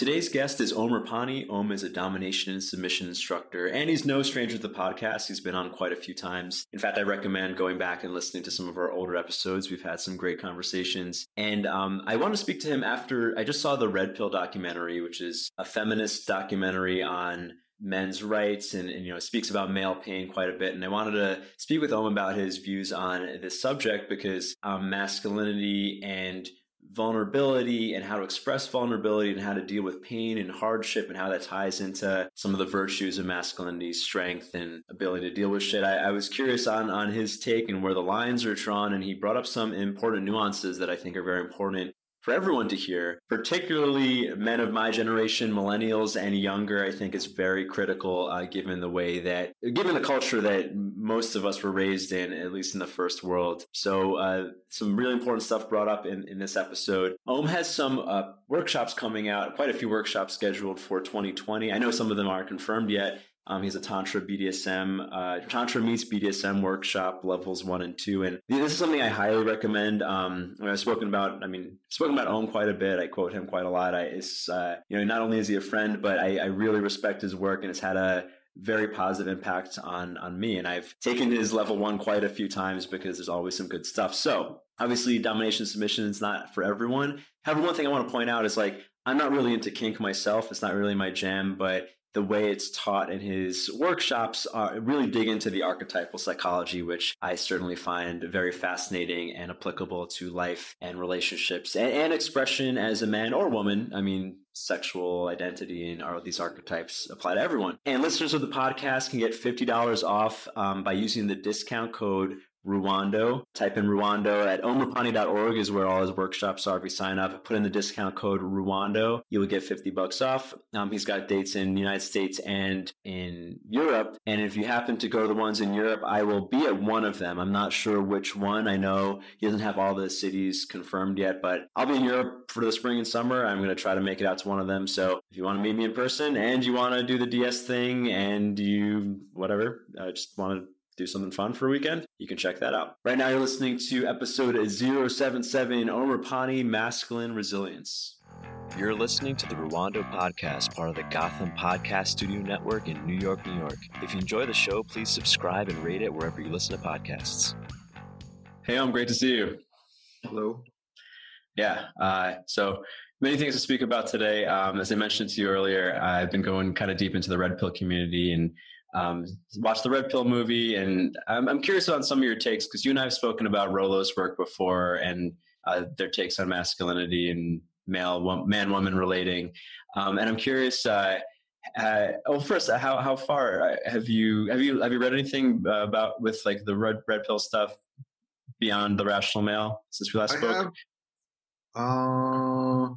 Today's guest is Om Rupani. Om is a domination and submission instructor, and he's no stranger to the podcast. He's been on quite a few times. In fact, I recommend going back and listening to some of our older episodes. We've had some great conversations. And um, I want to speak to him after I just saw the Red Pill documentary, which is a feminist documentary on men's rights and, and, you know speaks about male pain quite a bit and i wanted to speak with om about his views on this subject because um, masculinity and vulnerability and how to express vulnerability and how to deal with pain and hardship and how that ties into some of the virtues of masculinity, strength and ability to deal with shit. I, I, was curious on on his take and where the lines are drawn, and he brought up some important nuances that I think are very important for everyone to hear, particularly men of my generation, millennials and younger. I think is very critical, uh, given the way that, given the culture that most of us were raised in, at least in the first world. So, uh, some really important stuff brought up in, in this episode. Om has some uh, workshops coming out, quite a few workshops scheduled for 2020. I know some of them aren't confirmed yet. Um, he's a Tantra BDSM, uh, Tantra meets BDSM workshop levels one and two. And this is something I highly recommend. Um, I've spoken about, I mean, spoken about Om quite a bit. I quote him quite a lot. I, it's, uh, you know, not only is he a friend, but I, I really respect his work and it's had a, very positive impact on on me and I've taken his level 1 quite a few times because there's always some good stuff. So, obviously domination submission is not for everyone. However, one thing I want to point out is like I'm not really into kink myself. It's not really my jam, but the way it's taught in his workshops uh, really dig into the archetypal psychology, which I certainly find very fascinating and applicable to life and relationships and, and expression as a man or woman. I mean, sexual identity and are these archetypes apply to everyone. And listeners of the podcast can get $50 off um, by using the discount code Ruwando. Type in Ruwando at omrupani.org is where all his workshops are. If you sign up, put in the discount code Ruwando, you will get 50 bucks off. Um, he's got dates in the United States and in Europe. And if you happen to go to the ones in Europe, I will be at one of them. I'm not sure which one. I know he doesn't have all the cities confirmed yet, but I'll be in Europe for the spring and summer. I'm going to try to make it out to one of them. So if you want to meet me in person and you want to do the DS thing and you, whatever, I just want to do something fun for a weekend, you can check that out. Right now, you're listening to episode 077 Om Rupani Masculine Resilience. You're listening to the Ruwando Podcast, part of the Gotham Podcast Studio Network in New York, New York. If you enjoy the show, please subscribe and rate it wherever you listen to podcasts. Hey, Om, great to see you. Hello. Yeah. Uh, so many things to speak about today. Um, as I mentioned to you earlier, I've been going kind of deep into the red pill community and um, watched the Red Pill movie, and I'm, I'm curious on some of your takes because you and I have spoken about Rollo's work before and uh, their takes on masculinity and male man woman relating, um, and I'm curious. Uh, uh, oh, first, how how far uh, have you have you have you read anything uh, about with like the red red pill stuff beyond the rational male since we last I spoke? Have, uh,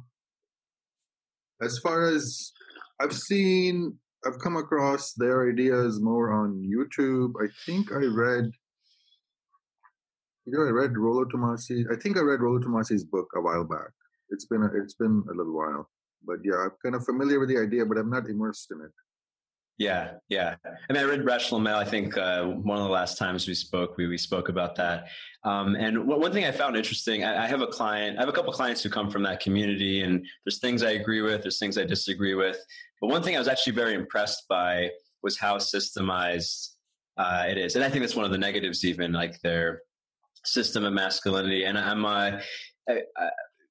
as far as I've seen I've come across their ideas more on YouTube. I think I read. I read Rollo Tomassi. I think I read Rollo Tomassi's book a while back. It's been a, it's been a little while, but yeah, I'm kind of familiar with the idea, but I'm not immersed in it. Yeah, yeah. I mean, I read Rational Male. I think uh, one of the last times we spoke, we we spoke about that. Um, and one thing I found interesting, I, I, have a client, I have a couple clients who come from that community, and there's things I agree with, there's things I disagree with. But one thing I was actually very impressed by was how systemized uh, it is, and I think that's one of the negatives, even like their system of masculinity. And I'm, uh, I, I,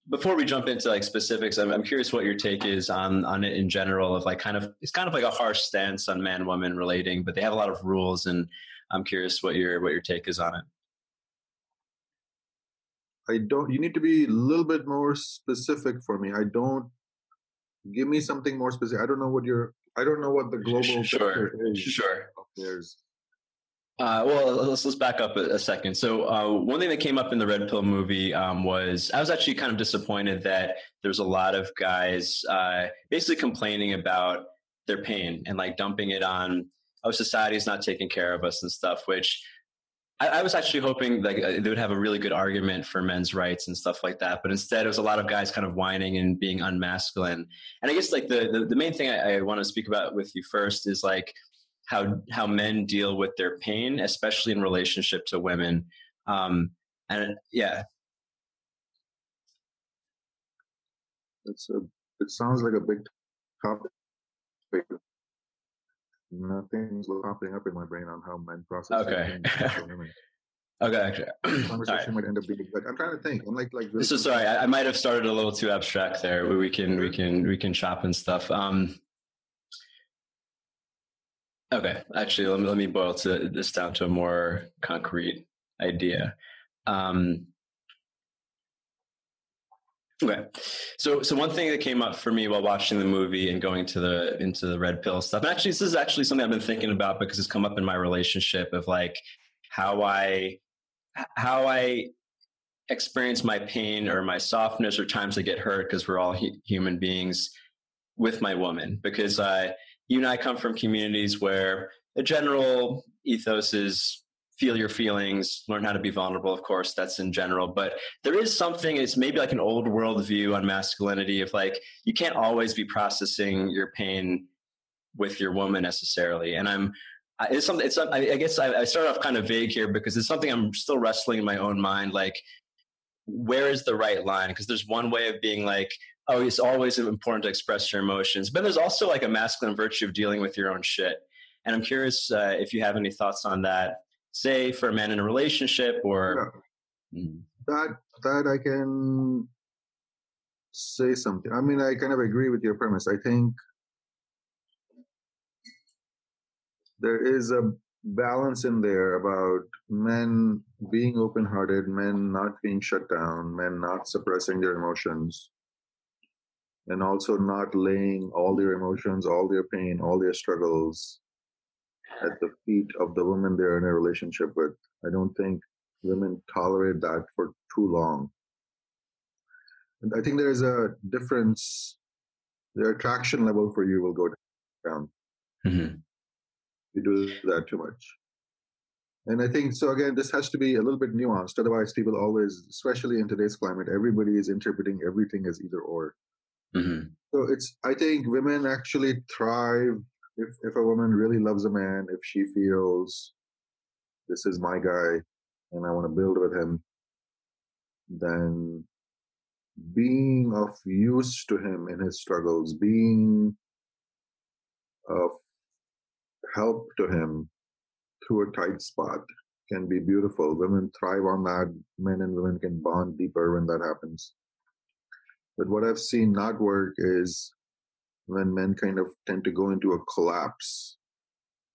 before we jump into like specifics, I'm, I'm, curious what your take is on on it in general. Of like kind of it's kind of like a harsh stance on man woman relating, but they have a lot of rules, and I'm curious what your what your take is on it. I don't. You need to be a little bit more specific for me. I don't. Give me something more specific. I don't know what your. I don't know what the global sure sure. There's uh, well, let's let's back up a, a second. So, uh, one thing that came up in the Red Pill movie um, was I was actually kind of disappointed that there's a lot of guys uh, basically complaining about their pain and like dumping it on oh society's not taking care of us and stuff. Which I, was actually hoping like uh, they would have a really good argument for men's rights and stuff like that. But instead, it was a lot of guys kind of whining and being unmasculine. And I guess like the the, the main thing I, I want to speak about with you first is like how how men deal with their pain, especially in relationship to women. Um, and yeah, it's a. It sounds like a big topic. Nothing's popping up in my brain on how men process. Okay. Okay, actually. Conversation All might end up being, but I'm trying to think. I'm like, like. right. So sorry, I, I might have started a little too abstract there. But we can we can we can shop and stuff. Um, okay, actually, let me let me boil to this down to a more concrete idea. Um, okay, so so one thing that came up for me while watching the movie and going to the into the red pill stuff. And actually, this is actually something I've been thinking about because it's come up in my relationship of like how I how I experience my pain or my softness or times I get hurt because we're all hu- human beings with my woman because uh, you and I come from communities where the general ethos is feel your feelings, learn how to be vulnerable. Of course, that's in general, but there is something. It's maybe like an old world view on masculinity of like you can't always be processing your pain with your woman necessarily. And I'm it's something. It's I guess I, start off kind of vague here because it's something I'm still wrestling in my own mind. Like, where is the right line? Because there's one way of being like, oh, it's always important to express your emotions, but there's also like a masculine virtue of dealing with your own shit. And I'm curious uh, if you have any thoughts on that. Say for a man in a relationship, or yeah. Mm. that that I can say something. I mean, I kind of agree with your premise. I think there is a balance in there about men being open hearted, men not being shut down, men not suppressing their emotions, and also not laying all their emotions, all their pain, all their struggles at the feet of the woman they're in a relationship with. I don't think women tolerate that for too long. And I think there is a difference. The attraction level for you will go down. Mm-hmm you do that too much. And I think so. Again, this has to be a little bit nuanced. Otherwise, people always, especially in today's climate, everybody is interpreting everything as either or. Mm-hmm. So it's. I think women actually thrive if if a woman really loves a man, if she feels this is my guy and I want to build with him, then being of use to him in his struggles, being of help to him through a tight spot can be beautiful. Women thrive on that. Men and women can bond deeper when that happens. But what I've seen not work is when men kind of tend to go into a collapse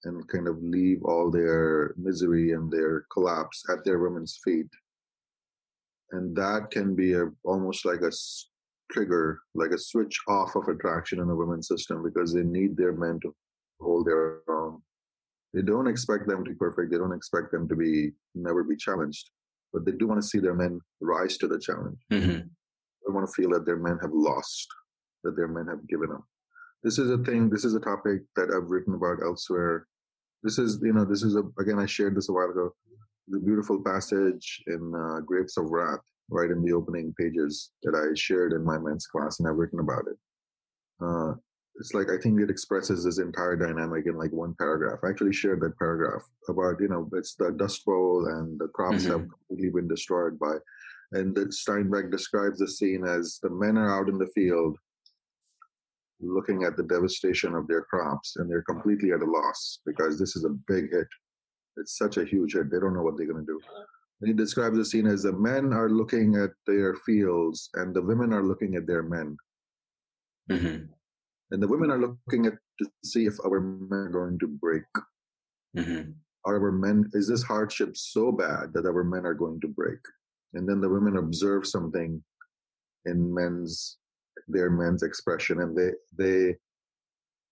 and kind of leave all their misery and their collapse at their women's feet. And that can be a, almost like a trigger, like a switch off of attraction in a women's system because they need their men to hold their own. They don't expect them to be perfect. They don't expect them to be never be challenged, but they do want to see their men rise to the challenge. Mm-hmm. They want to feel that their men have lost, that their men have given up. This is a thing. This is a topic that I've written about elsewhere. This is, you know, this is a again. I shared this a while ago. The beautiful passage in uh, Grapes of Wrath, right in the opening pages that I shared in my men's class, and I've written about it. Uh, it's like I think it expresses this entire dynamic in like one paragraph. I actually shared that paragraph about you know it's the Dust Bowl and the crops mm-hmm. have completely been destroyed by, and that Steinbeck describes the scene as the men are out in the field, looking at the devastation of their crops, and they're completely at a loss because this is a big hit. It's such a huge hit. They don't know what they're going to do. And he describes the scene as the men are looking at their fields and the women are looking at their men. Mm-hmm and the women are looking at to see if our men are going to break. Mm-hmm. Are our men is this hardship so bad that our men are going to break? And then the women observe something in men's their men's expression, and they they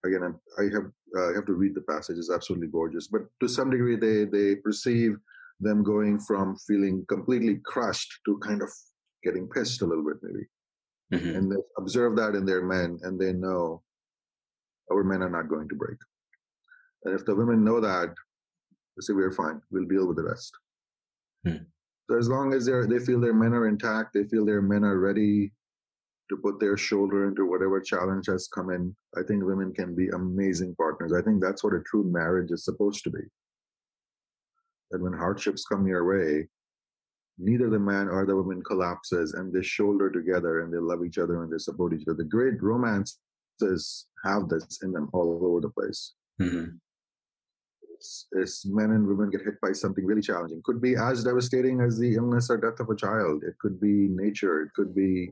again I have uh, I have to read the passage. It's absolutely gorgeous, but to some degree they they perceive them going from feeling completely crushed to kind of getting pissed a little bit maybe. Mm-hmm. And they observe that in their men, and they know our men are not going to break. And if the women know that, they say, we're fine. We'll deal with the rest. Hmm. So as long as they they feel their men are intact, they feel their men are ready to put their shoulder into whatever challenge has come in, I think women can be amazing partners. I think that's what a true marriage is supposed to be. That when hardships come your way, neither the man or the woman collapses and they shoulder together and they love each other and they support each other. The great romances have this in them all over the place. Mm-hmm. It's, it's, men and women get hit by something really challenging. Could be as devastating as the illness or death of a child. It could be nature. It could be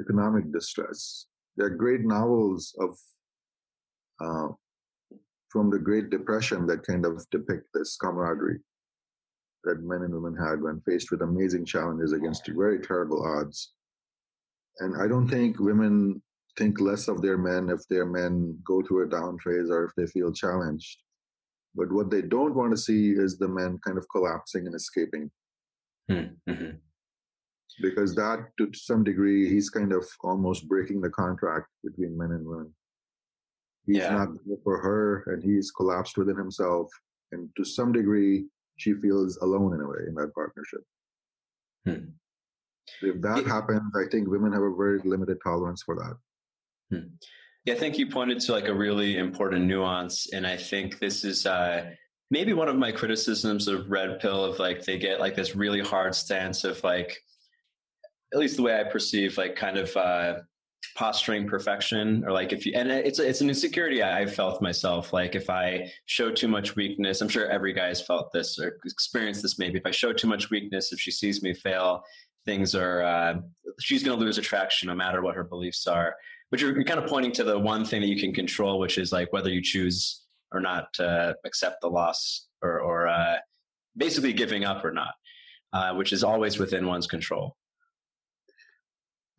economic distress. There are great novels of uh, from the Great Depression that kind of depict this camaraderie that men and women had when faced with amazing challenges against very terrible odds. And I don't think women think less of their men if their men go through a down phase or if they feel challenged. But what they don't want to see is the men kind of collapsing and escaping. Hmm, mm-hmm. Because that, to some degree, he's kind of almost breaking the contract between men and women. He's yeah. not there for her, and he's collapsed within himself. And to some degree, she feels alone in a way in that partnership. Hmm. If that yeah. happens, I think women have a very limited tolerance for that. Hmm. Yeah, I think you pointed to like a really important nuance, and I think this is uh, maybe one of my criticisms of Red Pill of like they get like this really hard stance of like, at least the way I perceive like kind of uh, posturing perfection or like if you and it's it's an insecurity I felt myself. Like if I show too much weakness I'm sure every guy has felt this or experienced this maybe. If I show too much weakness if she sees me fail things are uh, she's going to lose attraction no matter what her beliefs are. But you're, kind of pointing to the one thing that you can control which is like whether you choose or not to accept the loss or or uh, basically giving up or not uh, which is always within one's control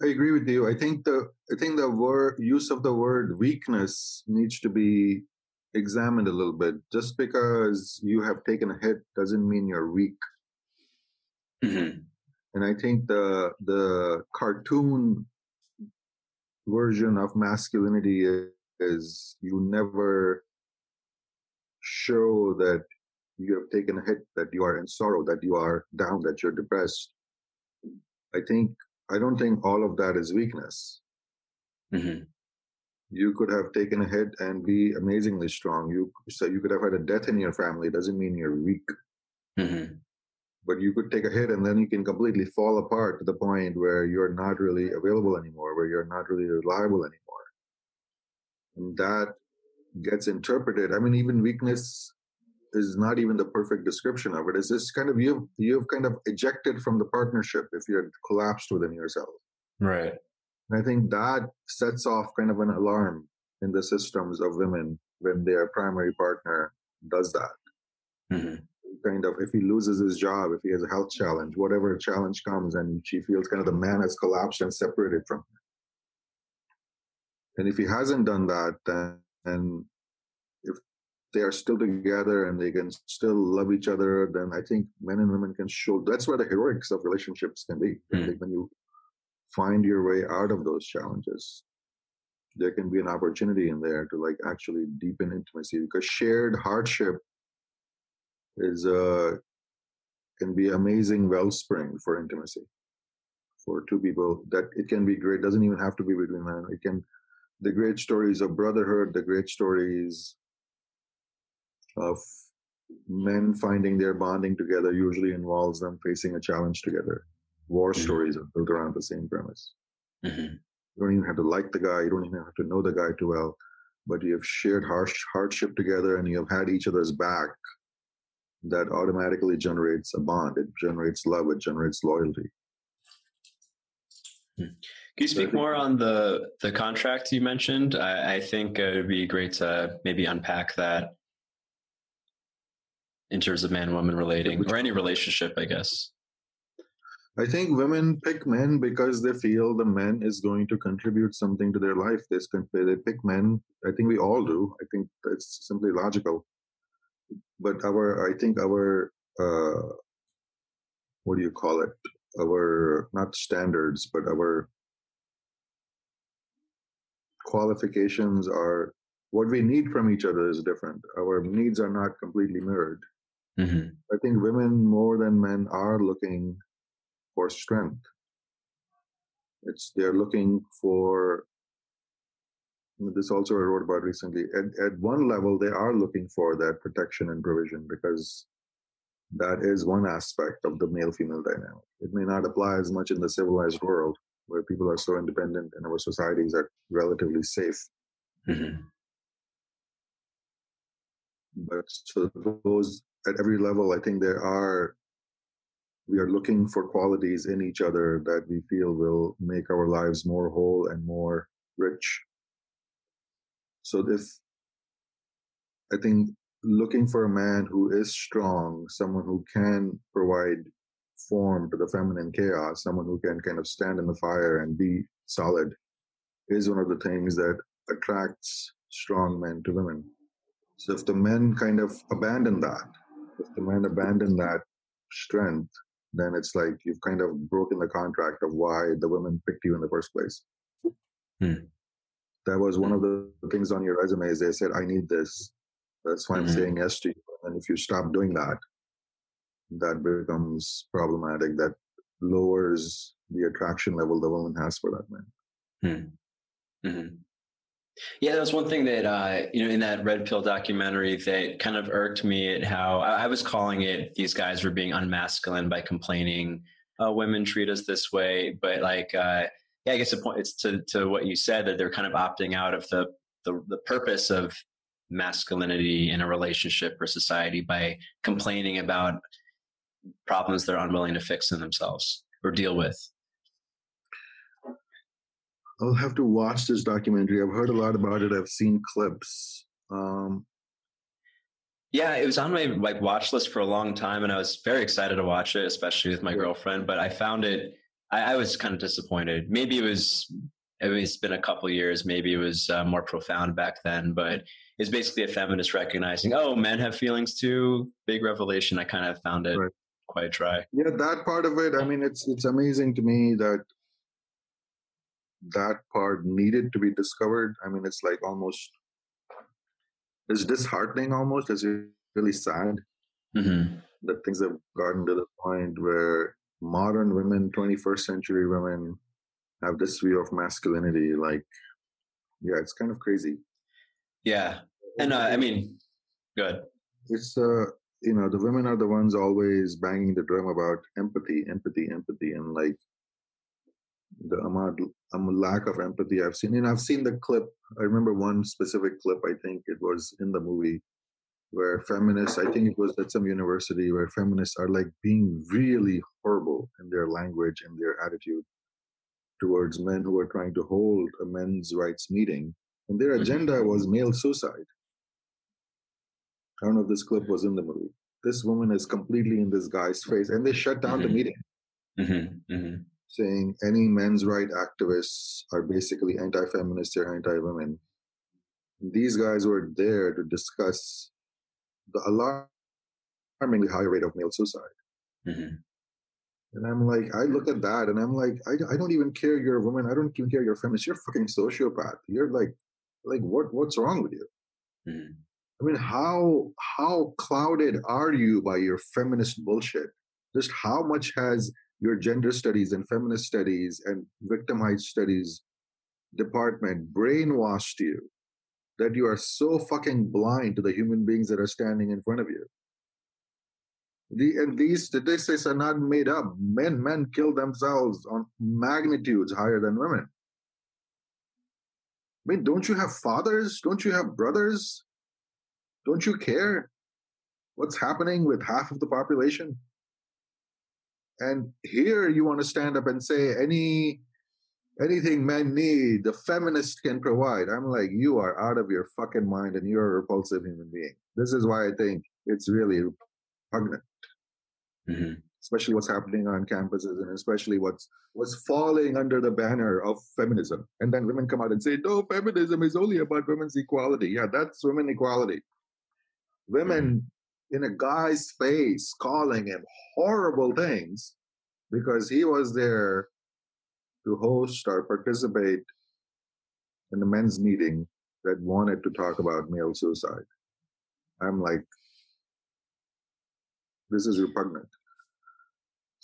I agree with you. I think the I think the word use of the word weakness needs to be examined a little bit. Just because you have taken a hit doesn't mean you're weak. Mm-hmm. And I think the the cartoon version of masculinity is, is you never show that you have taken a hit, that you are in sorrow, that you are down, that you're depressed. I think I don't think all of that is weakness. Mm-hmm. You could have taken a hit and be amazingly strong. You so you could have had a death in your family. It doesn't mean you're weak. Mm-hmm. But you could take a hit and then you can completely fall apart to the point where you're not really available anymore, where you're not really reliable anymore. And that gets interpreted. I mean, even weakness is not even the perfect description of. It's this kind of you've you've kind of ejected from the partnership if you're collapsed within yourself. Right. And I think that sets off kind of an alarm in the systems of women when their primary partner does that. Mm-hmm. Kind of if he loses his job, if he has a health challenge, whatever challenge comes, and she feels kind of the man has collapsed and separated from her. And if he hasn't done that, then and they are still together and they can still love each other, then I think men and women can show that's where the heroics of relationships can be. Mm. When you find your way out of those challenges, there can be an opportunity in there to like actually deepen intimacy because shared hardship is uh can be amazing wellspring for intimacy for two people that it can be great doesn't even have to be between men it can the great stories of brotherhood the great stories of men finding their bonding together usually involves them facing a challenge together. War mm-hmm. stories are built around the same premise. Mm-hmm. You don't even have to like the guy, you don't even have to know the guy too well, but you have shared harsh hardship together and you have had each other's back. That automatically generates a bond. It generates love. It generates loyalty. Hmm. Can you speak more on the the contract you mentioned? I, I think it would be great to maybe unpack that in terms of man woman relating or any relationship, I guess? I think women pick men because they feel the man is going to contribute something to their life. They, they pick men. I think we all do. I think it's simply logical. But our, I think our, uh, what do you call it? Our, not standards, but our qualifications are what we need from each other is different. Our needs are not completely mirrored. Mm-hmm. I think women more than men are looking for strength. It's they're looking for this also I wrote about recently. At, at one level, they are looking for that protection and provision because that is one aspect of the male female dynamic. It may not apply as much in the civilized world, where people are so independent and our societies are relatively safe. Mm-hmm. But so those at every level, I think there are we are looking for qualities in each other that we feel will make our lives more whole and more rich. So this, I think, looking for a man who is strong, someone who can provide form to the feminine chaos, someone who can kind of stand in the fire and be solid, is one of the things that attracts strong men to women. So if the men kind of abandon that, if the men abandon that strength, then it's like you've kind of broken the contract of why the women picked you in the first place. Hmm. That was one of the things on your resume is they said, I need this. That's why I'm mm-hmm. saying yes to you. And if you stop doing that, that becomes problematic. That lowers the attraction level the woman has for that man. Hmm. Mm-hmm. Yeah, that was one thing that uh, you know in that red pill documentary that kind of irked me at how I, I was calling it these guys were being unmasculine by complaining uh, women treat us this way, but like uh, yeah, I guess the point it's to to what you said that they're kind of opting out of the the, the purpose of masculinity in a relationship or society by complaining about problems they're unwilling to fix in themselves or deal with. I'll have to watch this documentary. I've heard a lot about it. I've seen clips. Um, yeah, it was on my like watch list for a long time, and I was very excited to watch it, especially with my yeah. girlfriend. But I found it. I, I, was kind of disappointed. Maybe it was. It's been a couple years. Maybe it was uh, more profound back then. But it's basically a feminist recognizing, oh, men have feelings too. Big revelation. I kind of found it right. quite dry. Yeah, that part of it. I mean, it's it's amazing to me that that part needed to be discovered. I mean, it's like almost it's disheartening almost. It's really sad mm-hmm. that things have gotten to the point where modern women, 21st century women, have this view of masculinity. Like, yeah, it's kind of crazy. Yeah, and uh, I mean, good. It's uh, you know, the women are the ones always banging the drum about empathy, empathy, empathy, and like the amount um, lack of empathy I've seen. And I've seen the clip. I remember one specific clip. I think it was in the movie where feminists. I think it was at some university where feminists are like being really horrible in their language and their attitude towards men who are trying to hold a men's rights meeting, and their mm-hmm. agenda was male suicide. I don't know if this clip was in the movie. This woman is completely in this guy's face, and they shut down mm-hmm. the meeting. Mm-hmm. mm-hmm saying any men's right activists are basically anti-feminist or anti-women. These guys were there to discuss the alarmingly high rate of male suicide. Mm-hmm. And I'm like, I look at that and I'm like, I, I don't even care you're a woman. I don't even care you're a feminist. You're a fucking sociopath. You're like, like what what's wrong with you? Mm-hmm. I mean, how how clouded are you by your feminist bullshit? Just how much has your gender studies and feminist studies and victimized studies department brainwashed you that you are so fucking blind to the human beings that are standing in front of you. The, and these statistics are not made up. Men, men kill themselves on magnitudes higher than women. I mean, don't you have fathers? Don't you have brothers? Don't you care what's happening with half of the population? And here you want to stand up and say any anything men need, the feminist can provide. I'm like, you are out of your fucking mind and you're a repulsive human being. This is why I think it's really repugnant. Mm-hmm. Especially what's happening on campuses and especially what's what's falling under the banner of feminism. And then women come out and say, no, feminism is only about women's equality. Yeah, that's women equality. Women in a guy's face calling him horrible things because he was there to host or participate in a men's meeting that wanted to talk about male suicide. I'm like, this is repugnant.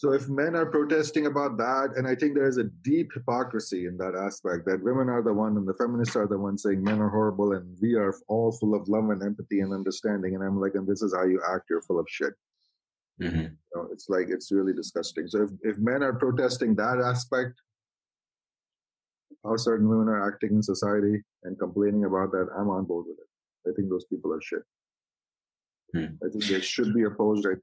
So if men are protesting about that, and I think there is a deep hypocrisy in that aspect that women are the one and the feminists are the ones saying men are horrible and we are all full of love and empathy and understanding. And I'm like, and this is how you act, you're full of shit. Mm-hmm. You know, it's like it's really disgusting. So if, if men are protesting that aspect, how certain women are acting in society and complaining about that, I'm on board with it. I think those people are shit. Hmm. I think they should be opposed. I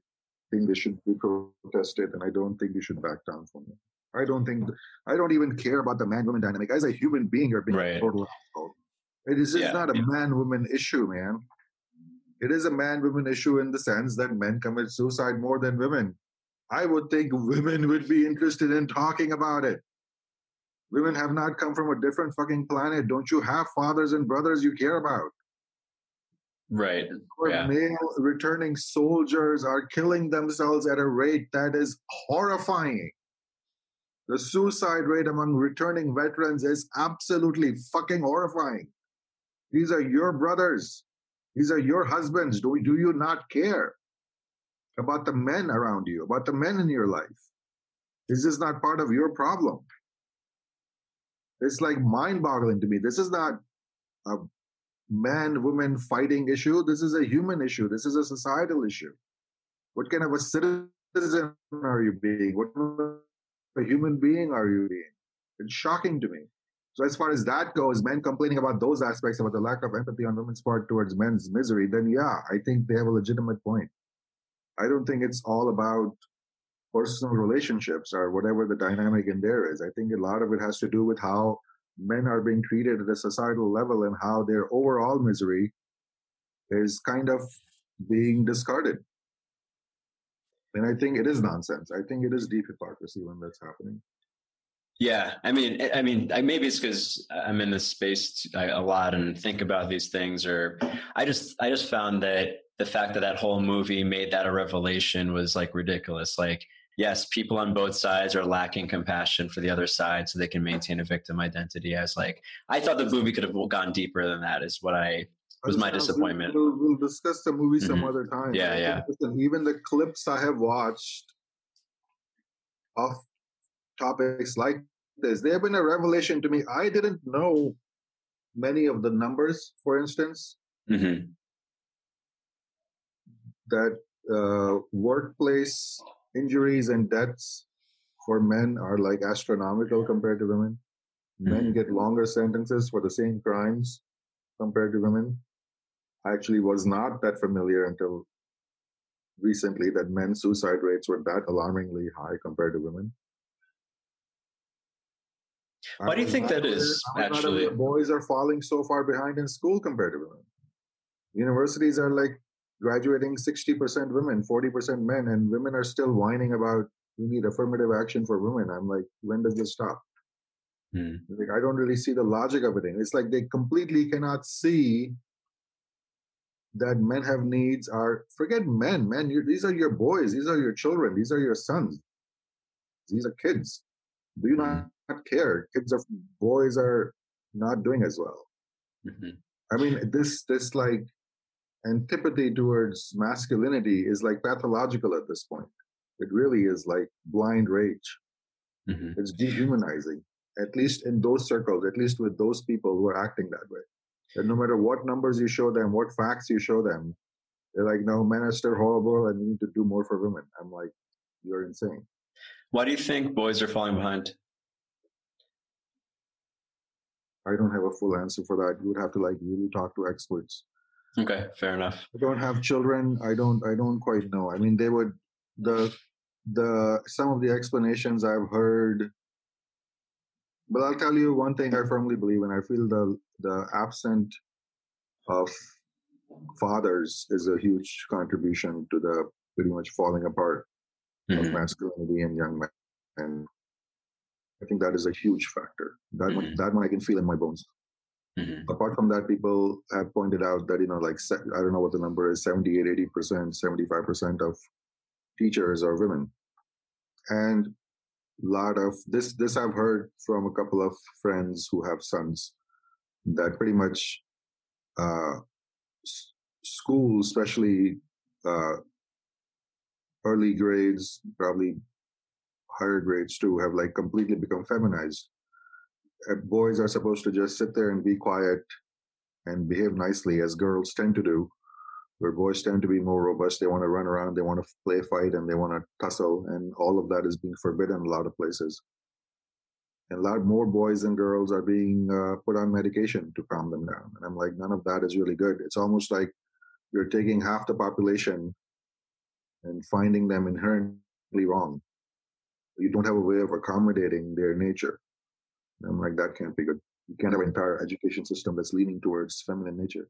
think they should be protested, and I don't think you should back down from it. I don't think I don't even care about the man woman dynamic. As a human being, you're being right. total asshole. It is yeah. not a yeah. man woman issue, man. It is a man woman issue in the sense that men commit suicide more than women. I would think women would be interested in talking about it. Women have not come from a different fucking planet. Don't you have fathers and brothers you care about? Right. Yeah. Male returning soldiers are killing themselves at a rate that is horrifying. The suicide rate among returning veterans is absolutely fucking horrifying. These are your brothers. These are your husbands. Do, do you not care about the men around you, about the men in your life? Is this not part of your problem? It's like mind boggling to me. This is not a man woman fighting issue. This is a human issue. This is a societal issue. What kind of a citizen are you being? What a human being are you being? It's shocking to me. So as far as that goes, men complaining about those aspects about the lack of empathy on women's part towards men's misery, then yeah, I think they have a legitimate point. I don't think it's all about personal relationships or whatever the dynamic in there is. I think a lot of it has to do with how men are being treated at a societal level and how their overall misery is kind of being discarded. And I think it is nonsense. I think it is deep hypocrisy when that's happening. Yeah, I mean, I mean, maybe it's because I'm in this space a lot and think about these things, or I just, I just found that the fact that that whole movie made that a revelation was like ridiculous. Like, yes, people on both sides are lacking compassion for the other side, so they can maintain a victim identity. As like, I thought the movie could have gone deeper than that. Is what I was my disappointment. We'll, we'll, discuss the movie some mm-hmm. other time. Yeah, yeah. Listen, even the clips I have watched of topics like this, they have been a revelation to me. I didn't know many of the numbers, for instance, mm-hmm. that uh, workplace injuries and deaths for men are like astronomical compared to women. Mm-hmm. Men get longer sentences for the same crimes compared to women. I actually was not that familiar until recently that men's suicide rates were that alarmingly high compared to women. Why do you think that is? Actually, boys are falling so far behind in school compared to women. Universities are like graduating 60% women, 40% men, and women are still whining about we need affirmative action for women. I'm like, when does this stop? Hmm. Like, I don't really see the logic of it. It's like they completely cannot see that men have needs are forget men men these are your boys these are your children these are your sons these are kids do you not, not care kids are boys are not doing as well mm-hmm. i mean this this like antipathy towards masculinity is like pathological at this point it really is like blind rage mm-hmm. it's dehumanizing at least in those circles at least with those people who are acting that way no matter what numbers you show them, what facts you show them, they're like, no, men are still horrible and we need to do more for women. I'm like, you're insane. Why do you think boys are falling behind? I don't have a full answer for that. You would have to like really talk to experts. Okay, fair enough. I don't have children. I don't I don't quite know. I mean they would the the some of the explanations I've heard but I'll tell you one thing I firmly believe in. I feel the the absent of fathers is a huge contribution to the pretty much falling apart mm-hmm. of masculinity in young men. And I think that is a huge factor. That mm-hmm. one, that one I can feel in my bones. Mm-hmm. Apart from that, people have pointed out that you know, like I don't know what the number is, 78, 80 percent, 75 percent of teachers are women, and a lot of this. This I've heard from a couple of friends who have sons that pretty much uh, schools, especially uh, early grades, probably higher grades too, have like completely become feminized. Uh, boys are supposed to just sit there and be quiet and behave nicely, as girls tend to do. Where boys tend to be more robust, they want to run around, they want to play fight, and they want to tussle, and all of that is being forbidden in a lot of places. and a lot more boys and girls are being uh, put on medication to calm them down. And I'm like, none of that is really good. It's almost like you're taking half the population and finding them inherently wrong. You don't have a way of accommodating their nature. I'm like, that can't be good. You can't have an entire education system that's leaning towards feminine nature.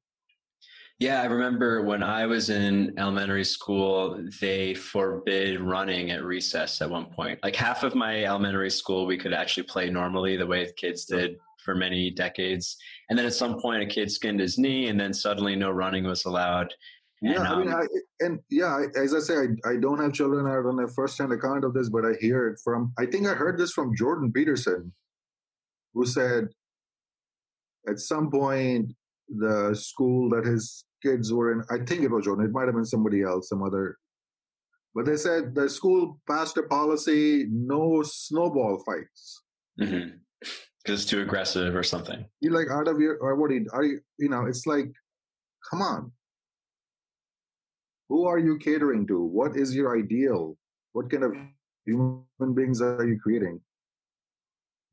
Yeah, I remember when I was in elementary school, they forbid running at recess at one point. Like half of my elementary school, we could actually play normally the way kids did for many decades. And then at some point, a kid skinned his knee, and then suddenly no running was allowed. And, yeah, I mean, um, I, and yeah, as I say, I, I don't have children. I don't have first-hand account of this, but I hear it from. I think I heard this from Jordan Peterson, who said at some point the school that his kids were in. I think it was Jordan. It might have been somebody else, some other. But they said the school passed a policy: no snowball fights. Mm-hmm because it's too aggressive or something. You're like out of your or what? Are you, are you? You know, it's like, come on. Who are you catering to? What is your ideal? What kind of human beings are you creating?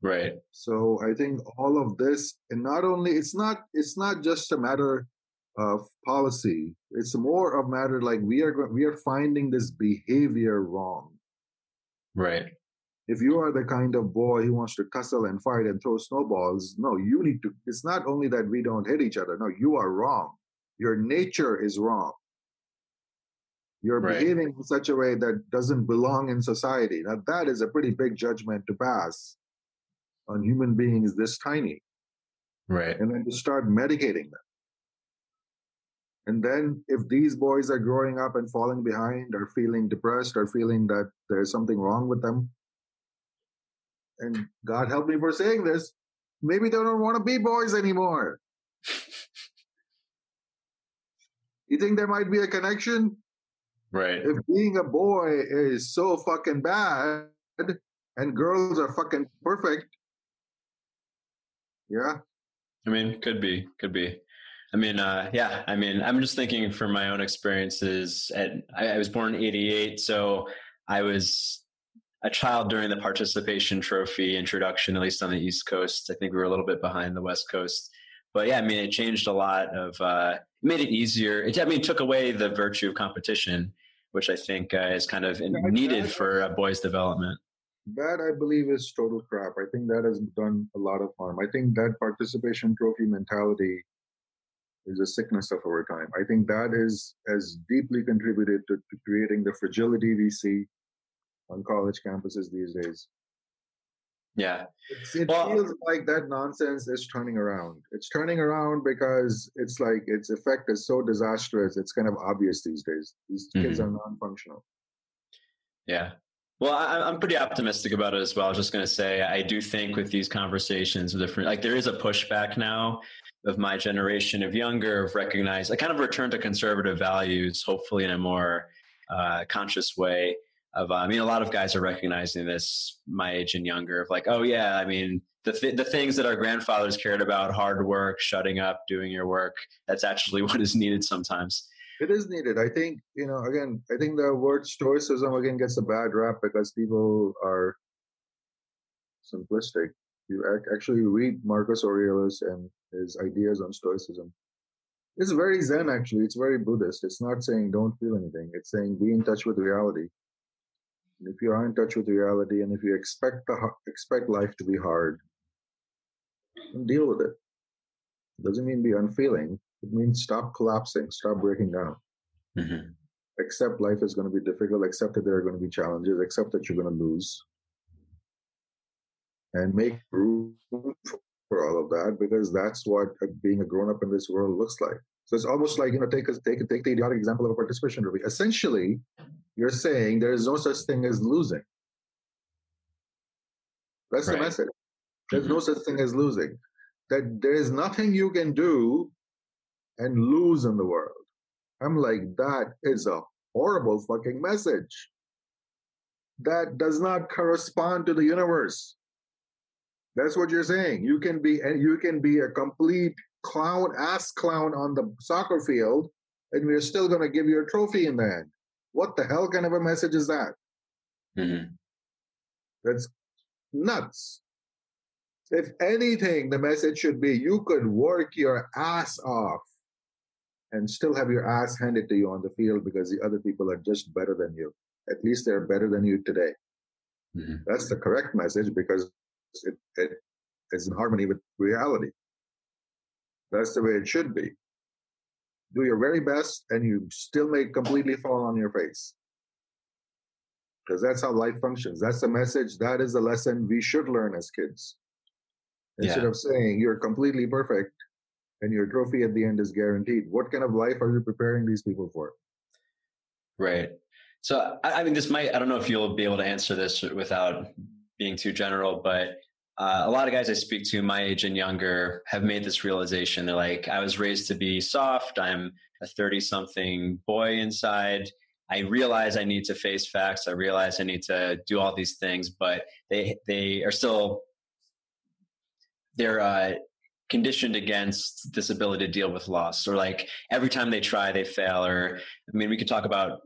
Right. So I think all of this, and not only it's not it's not just a matter of policy. It's more of matter like we are we are finding this behavior wrong. Right if you are the kind of boy who wants to tussle and fight and throw snowballs, no, you need to. It's not only that we don't hit each other. No, you are wrong. Your nature is wrong. You're right. behaving in such a way that doesn't belong in society. Now, that is a pretty big judgment to pass on human beings this tiny. Right. And then to start medicating them. And then if these boys are growing up and falling behind or feeling depressed or feeling that there's something wrong with them, and God help me for saying this, maybe they don't want to be boys anymore. you think there might be a connection? Right. If being a boy is so fucking bad and girls are fucking perfect, yeah. I mean, could be, could be. I mean, uh, yeah. I mean, I'm just thinking from my own experiences. At I, I was born in '88, so I was a child during the participation trophy introduction, at least on the East Coast. I think we were a little bit behind the West Coast. But yeah, I mean, it changed a lot of, uh, it made it easier. It, I mean, it took away the virtue of competition, which I think uh, is kind of needed for a boy's development. That I believe is total crap. I think that has done a lot of harm. I think that participation trophy mentality is a sickness of our time. I think that is has deeply contributed to, to creating the fragility we see on college campuses these days. Yeah. It's, it well, feels like that nonsense is turning around. It's turning around because it's like its effect is so disastrous. It's kind of obvious these days. These mm-hmm. kids are non functional. Yeah. Well, I, am pretty optimistic about it as well. I was just going to say, I do think with these conversations, with different, like there is a pushback now of my generation of younger of recognize a kind of return to conservative values, hopefully in a more uh, conscious way of uh, I mean a lot of guys are recognizing this my age and younger of like oh yeah I mean the th- the things that our grandfathers cared about hard work shutting up doing your work that's actually what is needed sometimes it is needed. I think you know again I think the word stoicism again gets a bad rap because people are simplistic. You actually read Marcus Aurelius and his ideas on stoicism. It's very zen actually. It's very buddhist. It's not saying don't feel anything. It's saying be in touch with reality. And if you are in touch with reality and if you expect the expect life to be hard, deal with it. it doesn't mean be unfeeling. It means stop collapsing, stop breaking down. Mm-hmm. Accept life is going to be difficult. Accept that there are going to be challenges. Accept that you're going to lose, and make room for all of that because that's what being a grown up in this world looks like. So it's almost like you know take a, take a, take the idiotic example of a participation review. Essentially, you're saying there is no such thing as losing. That's right. the message. There's mm-hmm. no such thing as losing. That there is nothing you can do and lose in the world. I'm like, that is a horrible fucking message. That does not correspond to the universe. That's what you're saying. You can be and you can be a complete clown, ass clown on the soccer field, and we're still going to give you a trophy in the end. What the hell kind of a message is that? Mm-hmm. That's nuts. If anything, the message should be you could work your ass off and still have your ass handed to you on the field because the other people are just better than you. At least they're better than you today. Mm-hmm. That's the correct message because it, it is in harmony with reality. That's the way it should be. Do your very best and you still may completely fall on your face. Because that's how life functions. That's the message. That is the lesson we should learn as kids. Instead yeah. of saying you're completely perfect and your trophy at the end is guaranteed. What kind of life are you preparing these people for? Right. So, I, mean, this might, I don't know if you'll be able to answer this without being too general, but uh, a lot of guys I speak to my age and younger have made this realization. They're like, I was raised to be soft. I'm a 30 something boy inside. I realize I need to face facts. I realize I need to do all these things, but they, they are still, they're, uh, conditioned against this ability to deal with loss or like every time they try they fail or i mean we could talk about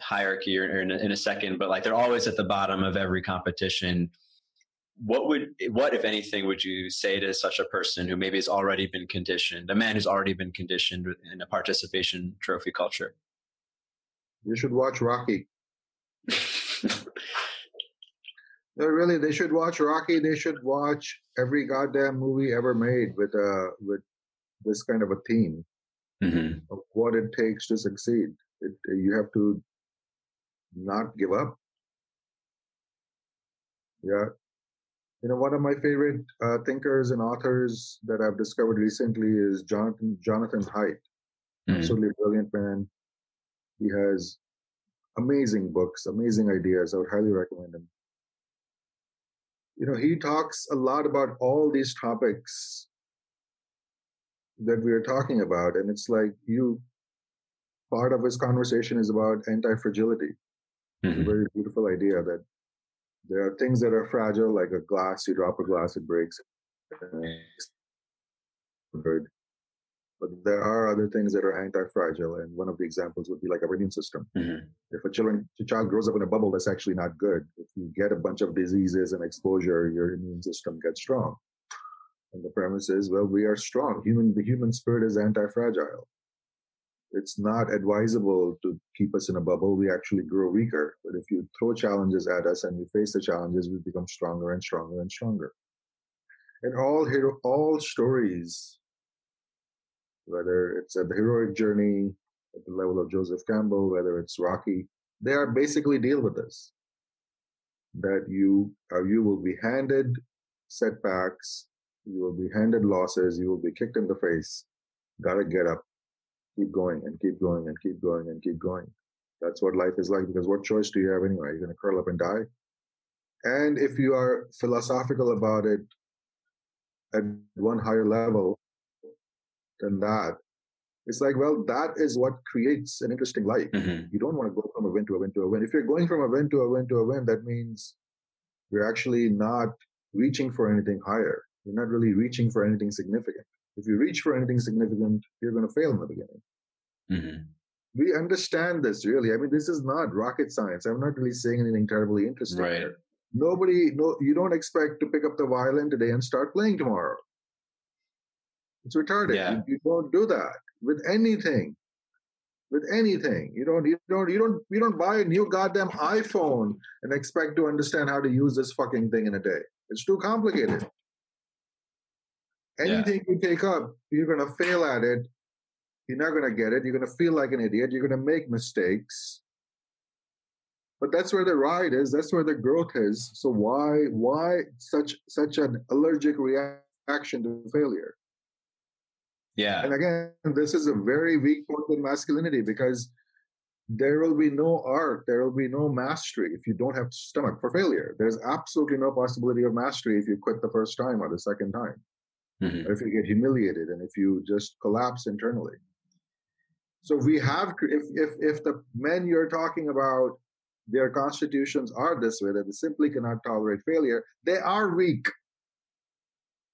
hierarchy or, or in, a, in, a, second but like they're always at the bottom of every competition. What would what if anything would you say to such a person who maybe has already been conditioned a man who's already been conditioned in a participation trophy culture? You should watch rocky no really they should watch rocky they should watch every goddamn movie ever made with uh with this kind of a theme mm-hmm. of what it takes to succeed it, you have to not give up yeah you know, one of my favorite uh, thinkers and authors that I've discovered recently is Jonathan Jonathan Haidt. Mm-hmm. Absolutely brilliant man. He has amazing books, amazing ideas. I would highly recommend him. You know, he talks a lot about all these topics that we are talking about, and it's like you. Part of his conversation is about anti-fragility. Mm-hmm. a very beautiful idea that there are things that are fragile, like a glass. You drop a glass, it breaks. But there are other things that are anti-fragile, and one of the examples would be like our immune system. Mm-hmm. If a children, a child grows up in a bubble, that's actually not good. If you get a bunch of diseases and exposure, your immune system gets strong. And the premise is, well, we are strong. Human, the human spirit is anti-fragile it's not advisable to keep us in a bubble. We actually grow weaker. But if you throw challenges at us and we face the challenges, we become stronger and stronger and stronger. And all hero, all stories, whether it's a heroic journey at the level of Joseph Campbell, whether it's Rocky, they are basically deal with this. That you, uh, you will be handed setbacks, you will be handed losses, you will be kicked in the face. Gotta get up, keep going and keep going and keep going and keep going. That's what life is like because what choice do you have anyway? You're to curl up and die. And if you are philosophical about it at one higher level than that, it's like, well, that is what creates an interesting life. Mm-hmm. You don't want to go from a win to a win to a win. If you're going from a win to a win to a win, that means you're actually not reaching for anything higher. You're not really reaching for anything significant. If you reach for anything significant, you're going to fail in the beginning. Mm-hmm. We understand this really. I mean, this is not rocket science. I'm not really saying anything terribly interesting. Right. Here. Nobody, no, you don't expect to pick up the violin today and start playing tomorrow. It's retarded. Yeah. You, don't do that with anything. With anything, you don't, you don't, you don't, you don't buy a new goddamn iPhone and expect to understand how to use this fucking thing in a day. It's too complicated. Anything yeah. you take up, you're going to fail at it. You're not going to get it. You're going to feel like an idiot. You're going to make mistakes. But that's where the ride is. That's where the growth is. So why why such such an allergic reaction to failure? Yeah. And again, this is a very weak point in masculinity because there will be no art, there will be no mastery if you don't have stomach for failure. There's absolutely no possibility of mastery if you quit the first time or the second time mm-hmm. or if you get humiliated and if you just collapse internally. So we have, if, if, if the men you're talking about, their constitutions are this way, that they simply cannot tolerate failure, they are weak.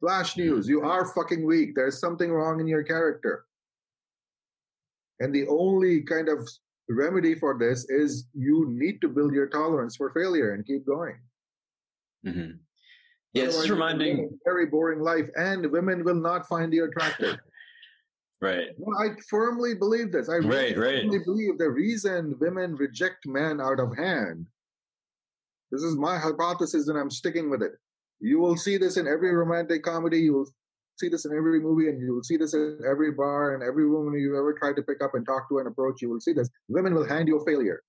Flash news, you are fucking weak. There's something wrong in your character. And the only kind of remedy for this is you need to build your tolerance for failure and keep going. Mm-hmm. Yeah, this is reminding very boring life, and women will not find you attractive. right. No, I firmly believe this. I really right, right. firmly believe the reason women reject men out of hand. This is my hypothesis, and I'm sticking with it. You will see this in every romantic comedy. You will see this in every movie, and you will see this in every bar and every woman you ever tried to pick up and talk to and approach. You will see this. Women will hand you a failure.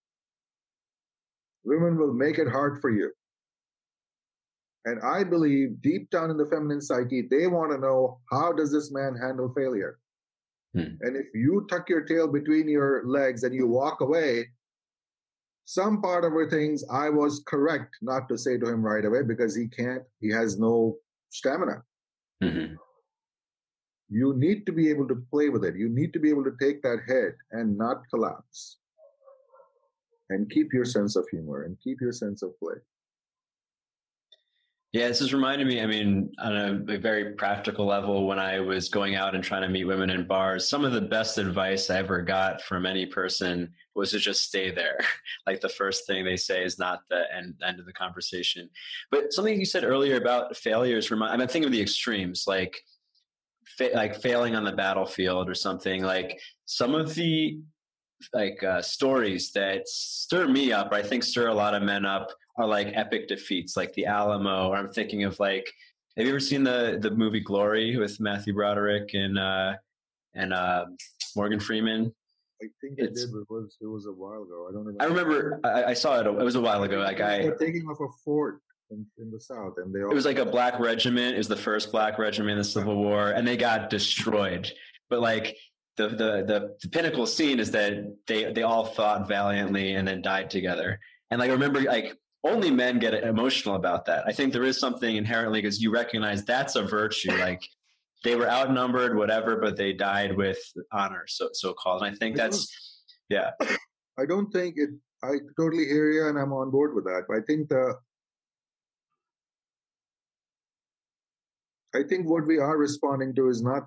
Women will make it hard for you. And I believe deep down in the feminine psyche, they want to know how does this man handle failure? Hmm. And if you tuck your tail between your legs and you walk away, some part of her thinks I was correct not to say to him right away because he can't, he has no stamina. hmm You need to be able to play with it. You need to be able to take that head and not collapse. And keep your sense of humor and keep your sense of play. Yeah, this is reminding me. I mean, on a, a, very practical level, when I was going out and trying to meet women in bars, some of the best advice I ever got from any person was to just stay there. like the first thing they say is not the end, end of the conversation. But something you said earlier about failures, remind, I'm thinking of the extremes, like fa- like failing on the battlefield or something. Like some of the like uh, stories that stir me up, or I think stir a lot of men up are like epic defeats, like the Alamo. Or I'm thinking of like, have you ever seen the the movie Glory with Matthew Broderick and uh, and uh, Morgan Freeman? I think it did. It was it was a while ago. I don't remember. I remember. I, I saw it. It was a while ago. Like I taking off a fort in, in, the south, and they. All it was like a black regiment. It was the first black regiment in the Civil War, and they got destroyed. But like the, the the the pinnacle scene is that they they all fought valiantly and then died together. And like I remember like only men get emotional about that. I think there is something inherently because you recognize that's a virtue. Like they were outnumbered, whatever, but they died with honor, so so called. And I think that's yeah. I don't think it. I totally hear you, and I'm on board with that. But I think the. I think what we are responding to is not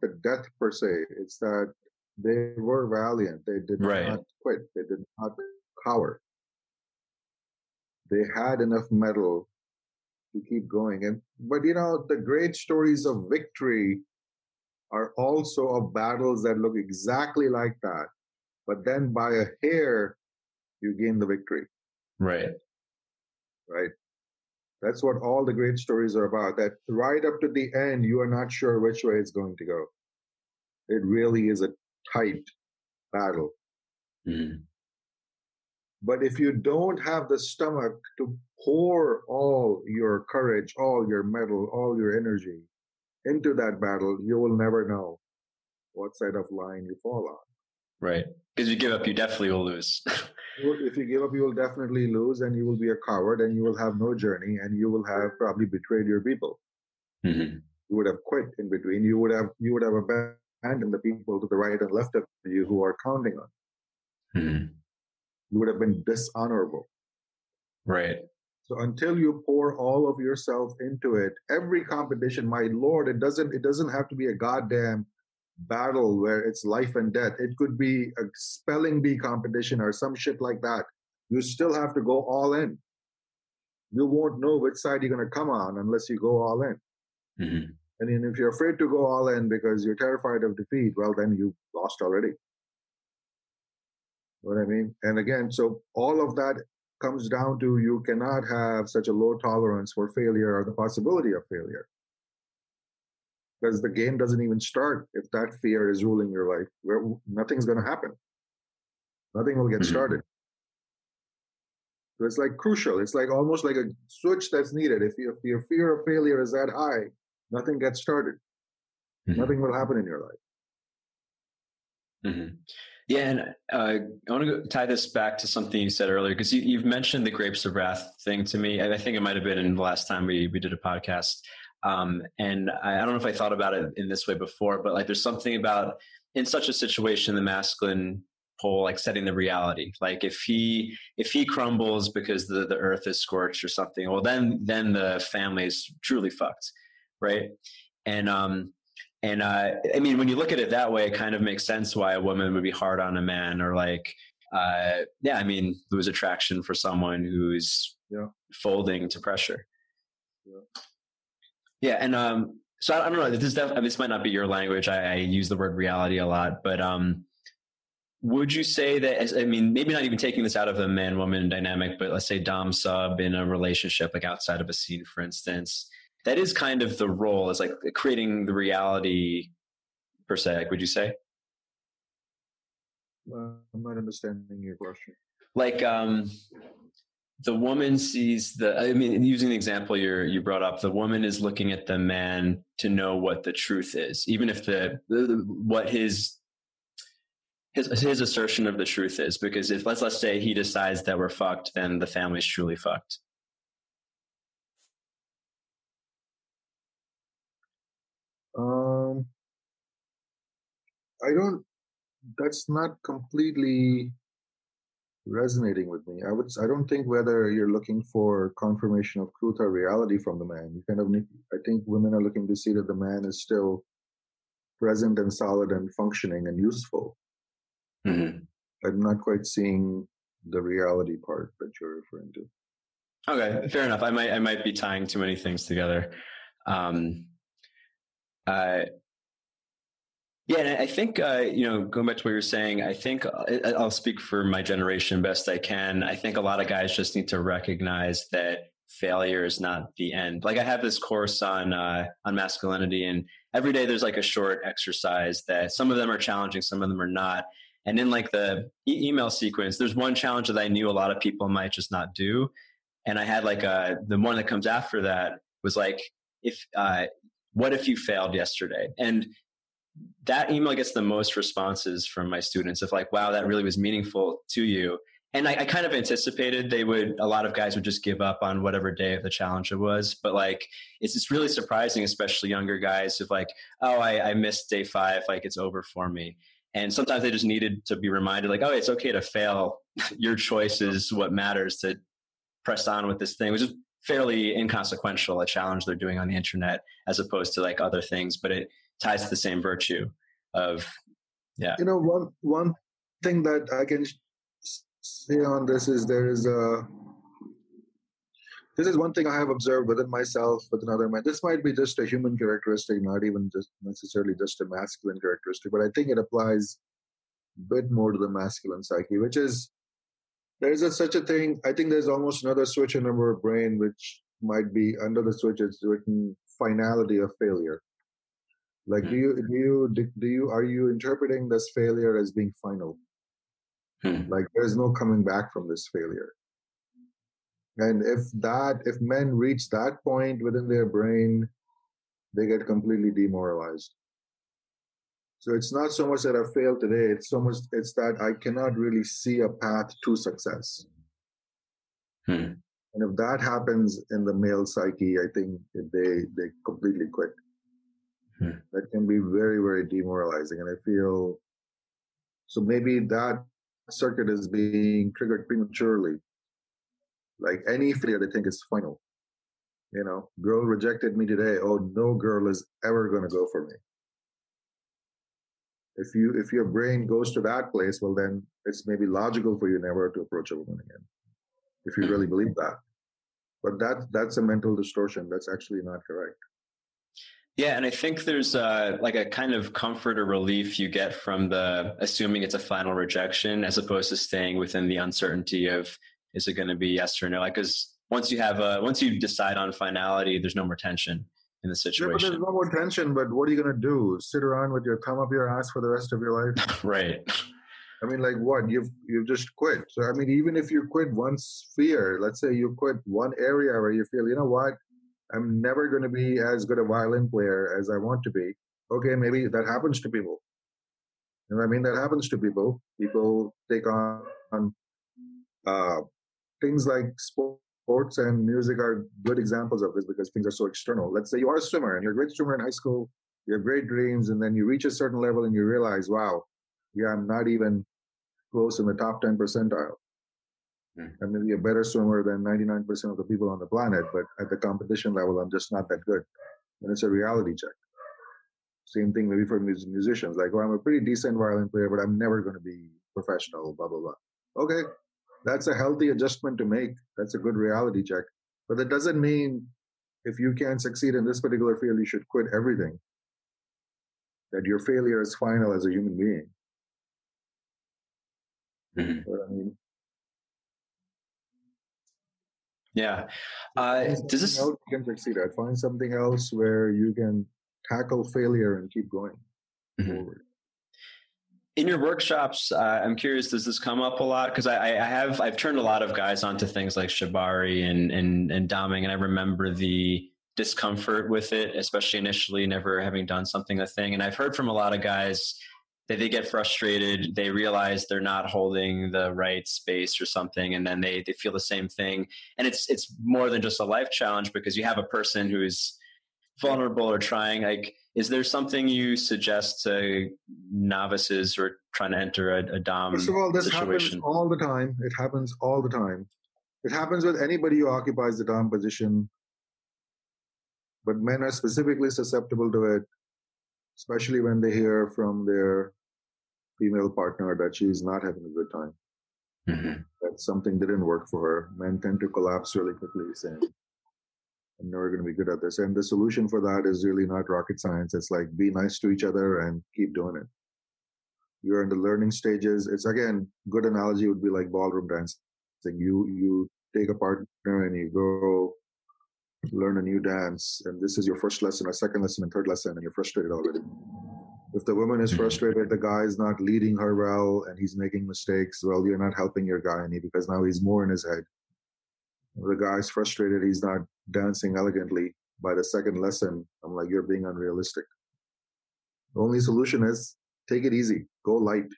the death per se. It's that they were valiant. They did right. not quit. They did not cower they had enough metal to keep going. And but you know, the great stories of victory are also of battles that look exactly like that. But then by a hair, you gain the victory. Right. Right. That's what all the great stories are about. That right up to the end, you are not sure which way it's going to go. It really is a tight battle. Mm-hmm. But if you don't have the stomach to pour all your courage, all your metal, all your energy into that battle, you will never know what side of line you fall on. Right. Because you give up, you definitely will lose. if you give up, you will definitely lose and you will be a coward and you will have no journey and you will have probably betrayed your people. Mm-hmm. You would have quit in between. You would have you would have abandoned the people to the right and left of you who are counting on. Mm-hmm you would have been dishonorable. Right. So until you pour all of yourself into it, every competition, my lord, it doesn't it doesn't have to be a goddamn battle where it's life and death. It could be a spelling bee competition or some shit like that. You still have to go all in. You won't know which side you're going to come on unless you go all in. Mm-hmm. And if you're afraid to go all in because you're terrified of defeat, well, then you lost already what I mean? And again, so all of that comes down to you cannot have such a low tolerance for failure or the possibility of failure. Because the game doesn't even start if that fear is ruling your life. Where nothing's going to happen. Nothing will get mm-hmm. started. So it's like crucial. It's like almost like a switch that's needed. If, you, if your fear of failure is that high, nothing gets started. Mm-hmm. Nothing will happen in your life. Mm-hmm. Yeah, and uh, I want to tie this back to something you said earlier because you, have mentioned the grapes of wrath thing to me. I think it might have been in the last time we we did a podcast. Um, and I, I, don't know if I thought about it in this way before, but like there's something about in such a situation, the masculine pole like setting the reality. Like if he if he crumbles because the the earth is scorched or something, well then then the family is truly fucked, right? And um, and uh, I mean, when you look at it that way, it kind of makes sense why a woman would be hard on a man, or like, uh, yeah, I mean, there was attraction for someone who's yeah. folding to pressure. Yeah. Yeah, and um, so I, I don't know. This def- this might not be your language. I, I, use the word reality a lot, but um, would you say that? I mean, maybe not even taking this out of the man woman dynamic, but let's say dom sub in a relationship, like outside of a scene, for instance, that is kind of the role. Is like creating the reality per se. Like, would you say? I'm not understanding your question. Like, um, the woman sees the i mean using the example you you brought up the woman is looking at the man to know what the truth is even if the, the, what his his his assertion of the truth is because if let's let's say he decides that we're fucked then the family's truly fucked i don't that's not completely resonating with me. I would I don't think whether you're looking for confirmation of truth or reality from the man. You kind of need, I think women are looking to see that the man is still present and solid and functioning and useful. Mm-hmm. I'm not quite seeing the reality part that you're referring to. Okay, fair enough. I might I might be tying too many things together. Um, uh, yeah, and I think uh, you know, going back to what you're saying, I think uh, I'll speak for my generation best I can. I think a lot of guys just need to recognize that failure is not the end. Like I have this course on uh, on masculinity, and every day there's like a short exercise that some of them are challenging, some of them are not. And in like the e- email sequence, there's one challenge that I knew a lot of people might just not do, and I had like a uh, the one that comes after that was like if uh, what if you failed yesterday and that email gets the most responses from my students of like, wow, that really was meaningful to you. And I, I, kind of anticipated they would, a lot of guys would just give up on whatever day of the challenge it was. But like, it's just really surprising, especially younger guys, of like, oh, I, I missed day five, like it's over for me. And sometimes they just needed to be reminded, like, oh, it's okay to fail. Your choice is what matters to press on with this thing, which is fairly inconsequential, a challenge they're doing on the internet, as opposed to like other things. But it, ties to the same virtue of yeah. You know one one thing that i can say on this is there is a this is one thing i have observed within myself with another man this might be just a human characteristic not even just necessarily just a masculine characteristic but i think it applies a bit more to the masculine psyche which is there's a, such a thing i think there's almost another switch in our brain which might be under the switch it's written finality of failure like, do hmm. you do you do you are you interpreting this failure as being final? Hmm. Like, there's no coming back from this failure. And if that if men reach that point within their brain, they get completely demoralized. So it's not so much that I failed today; it's so much it's that I cannot really see a path to success. Hmm. And if that happens in the male psyche, I think they they completely quit. Hmm. That can be very, very demoralizing. And I feel so maybe that circuit is being triggered prematurely. Like any failure, they think is final. You know, girl rejected me today. Oh, no girl is ever going to go for me. If you if your brain goes to that place, well, then it's maybe logical for you never to approach a woman again. If you really believe that, but that that's a mental distortion. That's actually not correct. Yeah, and I think there's uh, like a kind of comfort or relief you get from the assuming it's a final rejection as opposed to staying within the uncertainty of is it going to be yes or no? Like, because once you have a once you decide on finality, there's no more tension in the situation. Yeah, but there's no more tension. But what are you going to do? Sit around with your thumb up your ass for the rest of your life? right. I mean, like what? You've you've just quit. So I mean, even if you quit one sphere, let's say you quit one area where you feel, you know what, I'm never going to be as good a violin player as I want to be. Okay, maybe that happens to people. You know I mean? That happens to people. People take on, on uh, things like sports and music are good examples of this because things are so external. Let's say you are a swimmer and you're a great swimmer in high school, you have great dreams, and then you reach a certain level and you realize, wow, yeah, I'm not even close in the top 10 percentile. Mm. I may be a better swimmer than 99% of the people on the planet, but at the competition level, I'm just not that good. And it's a reality check. Same thing maybe for musicians. Like, well, I'm a pretty decent violin player, but I'm never going to be professional, blah, blah, blah. Okay, that's a healthy adjustment to make. That's a good reality check. But that doesn't mean if you can't succeed in this particular field, you should quit everything. That your failure is final as a human being. Mhm. What I mean, Yeah. Uh, does this? else you can succeed at? Find something else where you can tackle failure and keep going Mhm. forward. in your workshops uh, i'm curious does this come up a lot because I, I have i've turned a lot of guys onto things like shibari and and and doming and i remember the discomfort with it especially initially never having done something a thing and i've heard from a lot of guys that they get frustrated they realize they're not holding the right space or something and then they they feel the same thing and it's it's more than just a life challenge because you have a person who's vulnerable or trying like is there something you suggest to novices who are trying to enter a, a dom First of all, this situation happens all the time. It happens all the time. It happens with anybody who occupies the dom position, but men are specifically susceptible to it, especially when they hear from their female partner that she's not having a good time. Mhm. That something didn't work for her. Men tend to collapse really quickly, saying, I'm never going to be good at this. And the solution for that is really not rocket science. It's like be nice to each other and keep doing it. You're in the learning stages. It's again, good analogy would be like ballroom dancing. You you take a partner and you go learn a new dance, and this is your first lesson, or second lesson, and third lesson, and you're frustrated already. If the woman is Mhm. frustrated, the guy is not leading her well, and he's making mistakes. Well, you're not helping your guy any because now he's more in his head. The guy's frustrated. He's not dancing elegantly. By the second lesson, I'm like, you're being unrealistic. The only solution is take it easy, go light,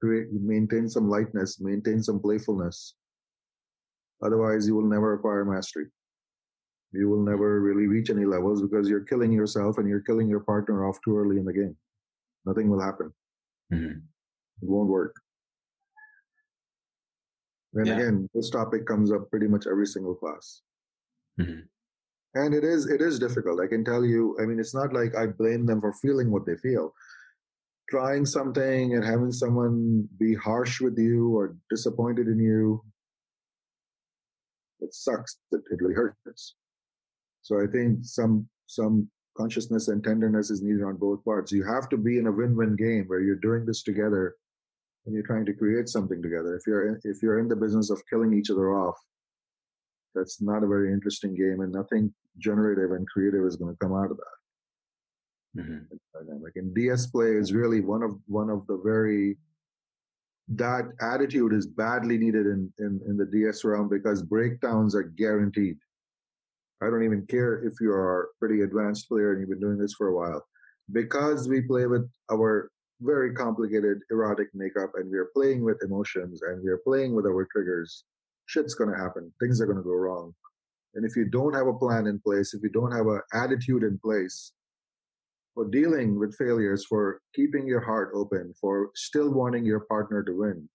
create, maintain some lightness, maintain some playfulness. Otherwise, you will never acquire mastery. You will never really reach any levels because you're killing yourself and you're killing your partner off too early in the game. Nothing will happen. Mhm. It won't work. And Yeah. again, this topic comes up pretty much every single class. Mhm. And it is it is difficult. I can tell you, I mean, it's not like I blame them for feeling what they feel. Trying something and having someone be harsh with you or disappointed in you, it sucks. It, it really hurts. So I think some some consciousness and tenderness is needed on both parts. You have to be in a win-win game where you're doing this together and you're trying to create something together. If you're in, if you're in the business of killing each other off, that's not a very interesting game, and nothing generative and creative is going to come out of that Mhm. dynamic. And DS play is really one of one of the very that attitude is badly needed in, in, in the DS realm because breakdowns are guaranteed. I don't even care if you are a pretty advanced player and you've been doing this for a while. Because we play with our very complicated erotic makeup and we're playing with emotions and we're playing with our triggers, shit's gonna happen. Things are gonna go wrong. And if you don't have a plan in place, if you don't have an attitude in place, for dealing with failures, for keeping your heart open, for still wanting your partner to win,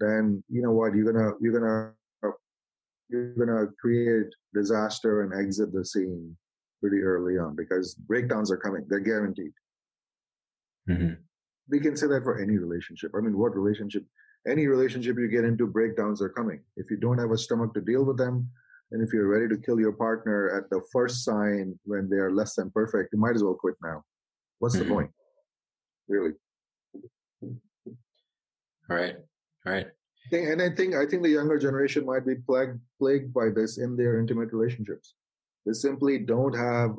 then you know what you're gonna you're gonna you're gonna create disaster and exit the scene pretty early on because breakdowns are coming. They're guaranteed. Mhm. We can say that for any relationship. I mean, what relationship? Any relationship you get into, breakdowns are coming. If you don't have a stomach to deal with them, and if you're ready to kill your partner at the first sign when they are less than perfect, you might as well quit now. What's Mhm. the point? Really? All right. All right. And I think I think the younger generation might be plagued plagued by this in their intimate relationships. They simply don't have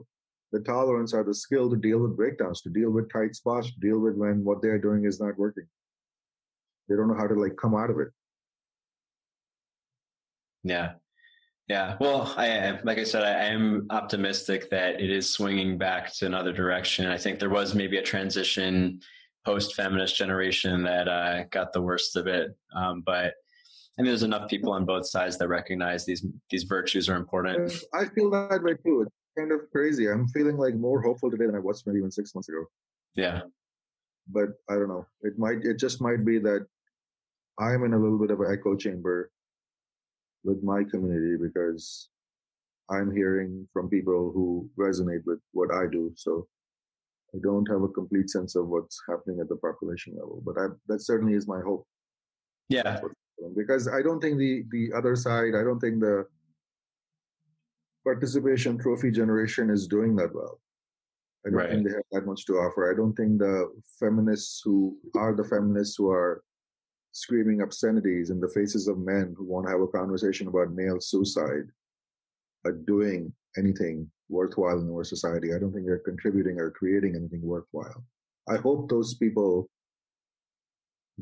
the tolerance or the skill to deal with breakdowns, to deal with tight spots, to deal with when what they're doing is not working. They don't know how to like come out of it. Yeah. Yeah. Well, I like I said, I am optimistic that it is swinging back to another direction. I think there was maybe a transition post feminist generation that uh, got the worst of it. Um, but I mean, there's enough people on both sides that recognize these these virtues are important. I feel that way too. It's kind of crazy. I'm feeling like more hopeful today than I was maybe even six months ago. Yeah. But I don't know. It might. It just might be that I'm in a little bit of an echo chamber with my community because I'm hearing from people who resonate with what I do. So I don't have a complete sense of what's happening at the population level. But I, that certainly is my hope. Yeah. because I don't think the the other side, I don't think the participation trophy generation is doing that well. I don't Right. think they have that much to offer. I don't think the feminists who are the feminists who are screaming obscenities in the faces of men who want to have a conversation about male suicide are doing anything worthwhile in our society. I don't think they're contributing or creating anything worthwhile. I hope those people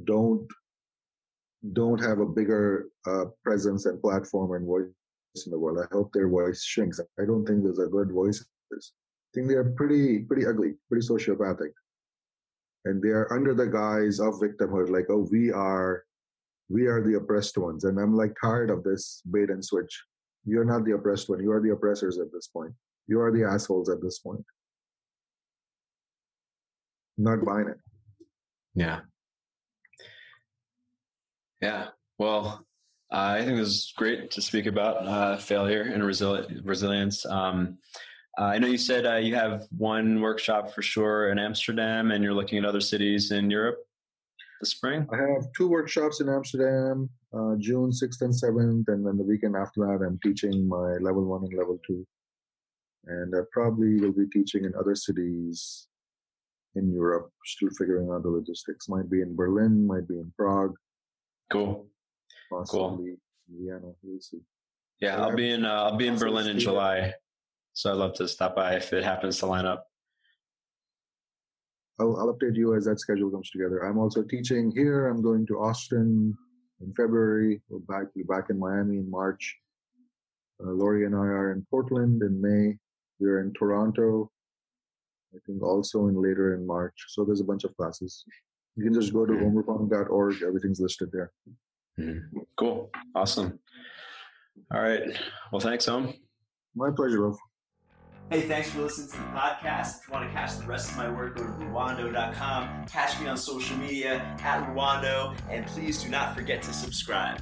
don't don't have a bigger uh, presence and platform and voice in the world. I hope their voice shrinks. I don't think there's a good voices. I think they're pretty pretty ugly, pretty sociopathic, and they are under the guise of victimhood. Like, oh, we are we are the oppressed ones, and I'm like tired of this bait and switch. You're not the oppressed one. You are the oppressors at this point. You are the assholes at this point. Not buying it. Yeah. Yeah. Well, uh, I think this is great to speak about uh, failure and resili- resilience. Um, uh, I know you said uh, you have one workshop for sure in Amsterdam, and you're looking at other cities in Europe this spring. I have two workshops in Amsterdam, uh, June 6th and 7th, and then the weekend after that, I'm teaching my level one and level two. And I probably will be teaching in other cities in Europe, still figuring out the logistics. Might be in Berlin, might be in Prague, Cool. possibly Vienna. We'll see. Yeah, Yeah. I'll be in. Uh, I'll be in Also Berlin in Sweden. July, so I'd love to stop by if it happens to line up. I'll, I'll update you as that schedule comes together. I'm also teaching here. I'm going to Austin in February. We're back be back in Miami in March. Uh, Lori and I are in Portland in May. We're in Toronto. I think also in later in March. So there's a bunch of classes. You can just go to Mhm. omrupani.org. Everything's listed there. Mhm. Cool. Awesome. All right. Well, thanks, Om. My pleasure, Rolf. Hey, thanks for listening to the podcast. If you want to catch the rest of my work, go to Rwando.com. Catch me on social media at Rwando, and please do not forget to subscribe.